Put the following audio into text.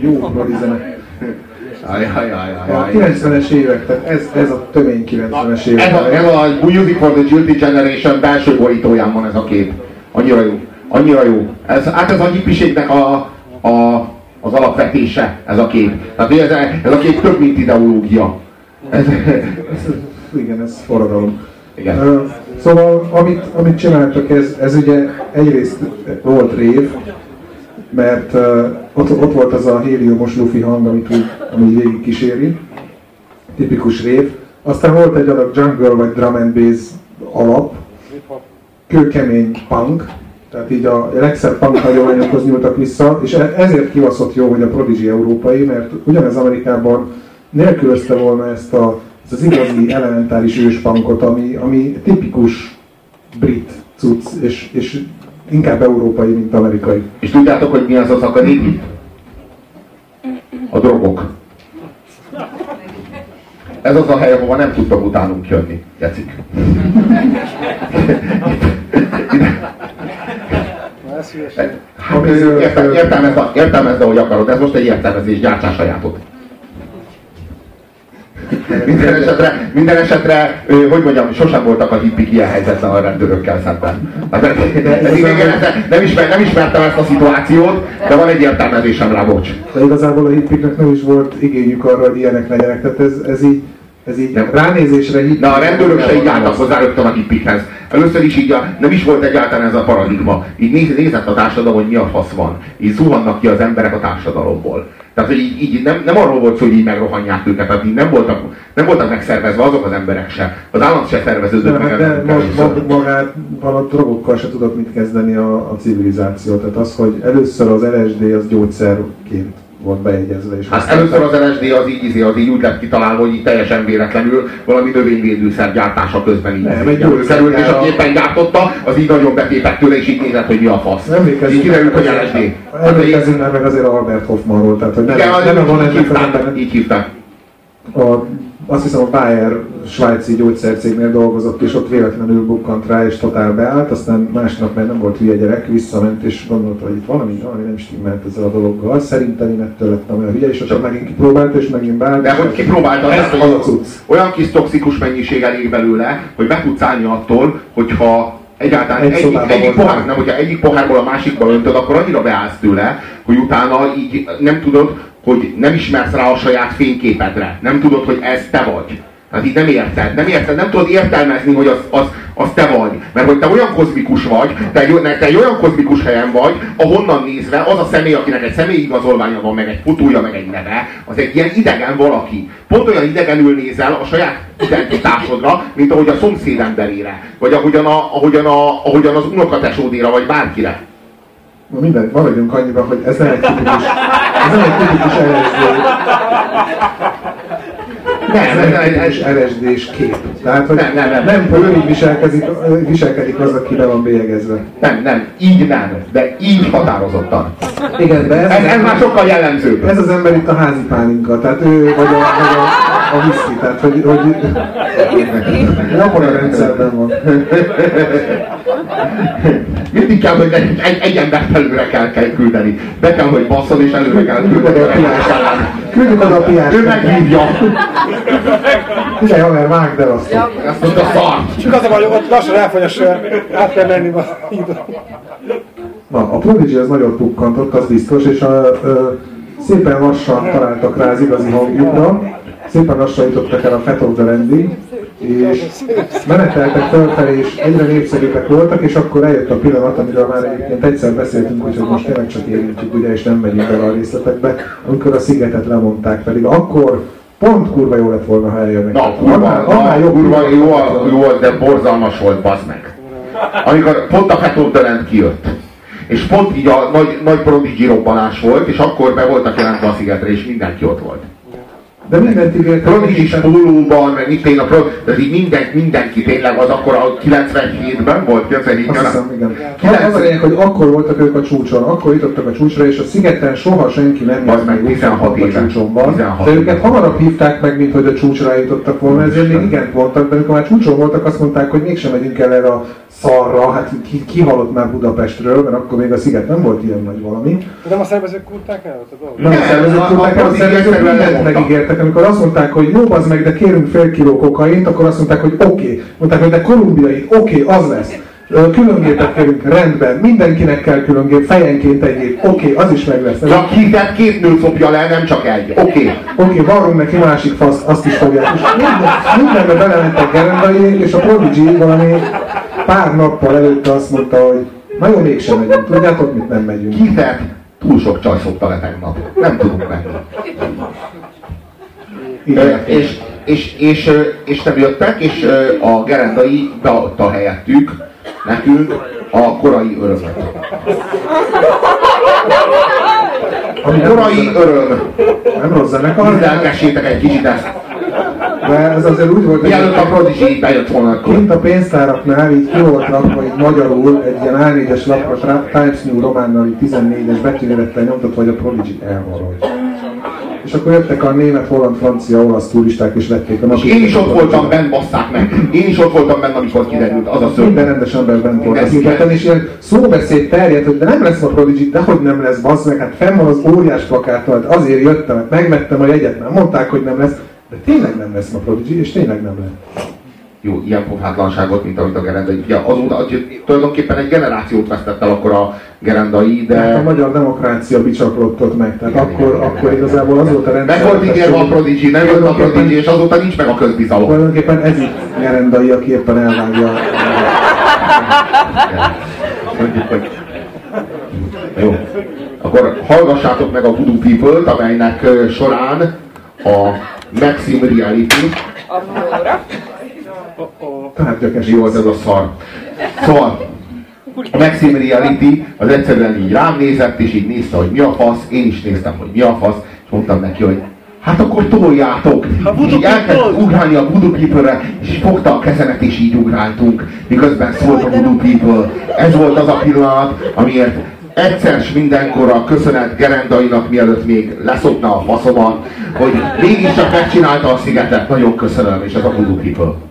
jó prodi zene. A 90-es évek, tehát ez, ez a tömény 90-es évek. Ez a, ez a Music for the Guilty Generation belső borítóján van ez a kép. Annyira jó. Annyira jó. Ez, hát ez a hippiségnek a, a, az alapvetése, ez a kép. Tehát ez, ez a kép több, mint ideológia. Ez, ez, igen, ez forradalom. Igen. Uh, szóval, amit, amit csináltak, ez, ez ugye egyrészt volt rév, mert uh, ott, ott volt az a héliumos lufi hang, amit úgy, ami végig kíséri, tipikus rév. Aztán volt egy adag jungle vagy drum and bass alap, kőkemény punk, tehát így a legszebb punk hagyományokhoz nyúltak vissza, és e- ezért kivaszott jó, hogy a Prodigy európai, mert ugyanez Amerikában nélkülözte volna ezt a, ez az igazi elementáris őspankot, ami, ami tipikus brit cucc, és, és inkább európai, mint amerikai. És tudjátok, hogy mi az az akadémi? A drogok. Ez az a hely, ahova nem tudtam utánunk jönni, Jecik. Hát, értem, értelmezd, értelmezd, ahogy akarod, ez most egy értelmezés, gyártsál sajátot. Minden esetre, minden esetre, hogy mondjam, sosem voltak a hippik ilyen helyzetben a rendőrökkel szemben. Hát, nem, ismer, nem ismertem ezt a szituációt, de van egy értelmezésem rá, bocs. De igazából a hippiknek nem is volt igényük arra, hogy ilyenek legyenek, tehát ez, ez így ez így nem. ránézésre hippik. Na a rendőrök se így álltak hozzá rögtön a hippikhez. Először is így a, nem is volt egyáltalán ez a paradigma. Így néz, nézett a társadalom, hogy mi a fasz van. Így zuhannak ki az emberek a társadalomból. Tehát, hogy így, így nem, nem arról volt szó, hogy így megrohanják őket, tehát így nem voltak, nem voltak megszervezve azok az emberek se. Az állam se szerveződött meg. De, de magával a drogokkal se tudott mit kezdeni a, a civilizáció. Tehát az, hogy először az LSD az gyógyszerként volt bejegyezve. És hát először az LSD az így, izé, az így úgy lett kitalálva, hogy így teljesen véletlenül valami növényvédőszer gyártása közben így, nem, így került, és aki éppen gyártotta, az így nagyon betépett tőle, és így nézett, hogy mi a fasz. Így kiderült, hogy LSD. Emlékezzünk már meg azért Albert Hoffmanról, tehát hogy nem, Igen, nem, nem, nem, így hívták. Így hívták. A azt hiszem a Bayer svájci gyógyszercégnél dolgozott, és ott véletlenül bukkant rá, és totál beállt, aztán másnap már nem volt hülye gyerek, visszament, és gondolta, hogy itt valami, valami nem stimmelt ezzel a dologgal. Szerintem én ettől lettem olyan hülye, és csak megint kipróbálta, és megint beállt. De hogy kipróbálta, ez az a cucc. Olyan kis toxikus mennyiség elég belőle, hogy be tudsz állni attól, hogyha egyáltalán egy egyik, egyik pohár, nem, hogyha egyik pohárból a másikba öntöd, akkor annyira beállsz tőle, hogy utána így nem tudod, hogy nem ismersz rá a saját fényképedre. Nem tudod, hogy ez te vagy. Tehát így nem érted, nem érted, nem tudod értelmezni, hogy az, az, az te vagy. Mert hogy te olyan kozmikus vagy, te egy, te egy olyan kozmikus helyen vagy, ahonnan nézve az a személy, akinek egy személyi igazolványa van, meg egy fotója, meg egy neve, az egy ilyen idegen valaki. Pont olyan idegenül nézel a saját identitásodra, mint ahogy a szomszéd emberére, vagy ahogyan, a, ahogyan, a, ahogyan az unokatesódéra, vagy bárkire. Na mindegy, maradjunk annyiban, hogy ez nem egy ez nem egy tipikus LSD. Nem, ez nem egy LSD-s kép. Tehát, hogy nem, nem, nem, nem, így viselkedik, viselkedik az, aki be van bélyegezve. Nem, nem, így nem, de így határozottan. Igen, de ez, ez, ez már sokkal jellemzőbb. Ez az ember itt a házi pálinka, tehát ő vagy a, vagy a, a whisky, tehát hogy, hogy abban a rendszerben van. Mindig kell, hogy egy, egy, egy embert előre kell, kell küldeni. Be kell, hogy basszon, és előre kell küldeni. Küldjük oda a piást. Ő meghívja. Figyelj, haver, vágd el azt. Ezt mondta szart. Csak az a baj, ott lassan elfogyas, át kell menni a Na, a Prodigy az nagyon pukkantott, az biztos, és a, a, szépen lassan találtak rá az igazi hangjukra, szépen lassan jutottak el a Fat of the Landing, és meneteltek felfelé, és egyre népszerűbbek voltak, és akkor eljött a pillanat, amiről már egyébként egyszer beszéltünk, hogy most tényleg csak érintjük, ugye, és nem megyünk bele a részletekbe, amikor a szigetet lemondták, pedig akkor pont kurva jó lett volna, ha eljönnek. Na, kurva, annál, annál jobb, kurva jó, jó, de borzalmas volt, bazd meg. Amikor pont a the Land kijött és pont így a nagy, nagy Prodigy robbanás volt, és akkor be voltak jelentve a szigetre, és mindenki ott volt. De mindent ígértek. Prodigy pólóban, meg mit én a Pro, de így minden, mindenki tényleg az akkor a 97-ben volt, 97-ben. Azt hiszem, igen. 90... Az a lényeg, hogy akkor voltak ők a csúcson, akkor jutottak a csúcsra, és a szigeten soha senki nem járt meg 16 a csúcsonban. 16 de őket hamarabb hívták meg, mint hogy a csúcsra jutottak volna, ezért még igen voltak, de amikor már csúcson voltak, azt mondták, hogy mégsem megyünk el erre a szarra, hát ki, ki halott már Budapestről, mert akkor még a sziget nem volt ilyen nagy valami. De nem a szervezők kurták el? Nem a szervezők kurták el, a szervezők mindent megígértek. Amikor azt mondták, hogy jó, az meg, de kérünk fél kiló kokaint, akkor azt mondták, hogy oké. Okay. Mondták, hogy de kolumbiai, oké, okay, az lesz. Különgépet kérünk, rendben, mindenkinek kell különgép, fejenként egy gép, oké, okay, az is meg lesz. Csak ki, tehát két nőt szopja le, nem csak egy, oké. Okay. Oké, okay, varrunk neki másik fasz, azt is fogják. És minden, mindenbe belementek gerendai, és a Prodigy valami pár nappal előtte azt mondta, hogy na jó, mégsem megyünk. Tudjátok, mit nem megyünk? Kifet, túl sok csaj szokta le tegnap. Nem tudunk menni. Igen. És, és, és, és nem jöttek, és a gerendai beadta helyettük nekünk a korai örömöt. A korai öröm. Nem rossz zenekar. Lelkessétek egy kicsit ezt. De ez azért úgy volt, hogy... Mielőtt a Prodigy bejött volna akkor. Kint a pénztáraknál így ki volt rakva így magyarul egy ilyen A4-es lapra Times New Románnal 14-es betűnélettel nyomtott, hogy a Prodigy elmaradj és akkor jöttek a német, holland, francia, olasz turisták, és vették a napi. Én is ott voltam bent, basszák meg. Én is ott voltam bent, amikor kiderült, az a szörny. Minden rendes ember bent volt az interneten, és ilyen szóbeszéd terjedt, hogy de nem lesz a Prodigy, de hogy nem lesz, bassz meg, hát fenn van az óriás plakáttal, hát azért jöttem, hát megvettem a jegyet, nem mondták, hogy nem lesz, de tényleg nem lesz a Prodigy, és tényleg nem lesz jó, ilyen pofátlanságot, mint amit a gerendai. Ugye azóta, tulajdonképpen egy generációt vesztett el akkor a gerendai, de... Hát a magyar demokrácia bicsaklottott meg, tehát igen, akkor, igen, akkor igen, igazából az volt a rendszer... Meg volt ígérve a Prodigy, nem jött a Prodigy, és azóta nincs meg a közbizalom. Tulajdonképpen ez itt gerendai, aki éppen elvágja. Jó. Akkor hallgassátok meg a Voodoo People-t, amelynek során a Maxim Reality Tárgyak Jó, az ez a szar. Szóval, a Maxim Reality az egyszerűen így rám nézett, és így nézte, hogy mi a fasz, én is néztem, hogy mi a fasz, és mondtam neki, hogy hát akkor toljátok! Így elkezdett ugrálni a Voodoo People-re, és fogta a kezemet, és így ugráltunk, miközben szólt a Voodoo People. Ez volt az a pillanat, amiért egyszer s mindenkorra köszönet Gerendainak, mielőtt még leszokna a faszomat, hogy mégiscsak megcsinálta a szigetet. Nagyon köszönöm, és ez a Voodoo People.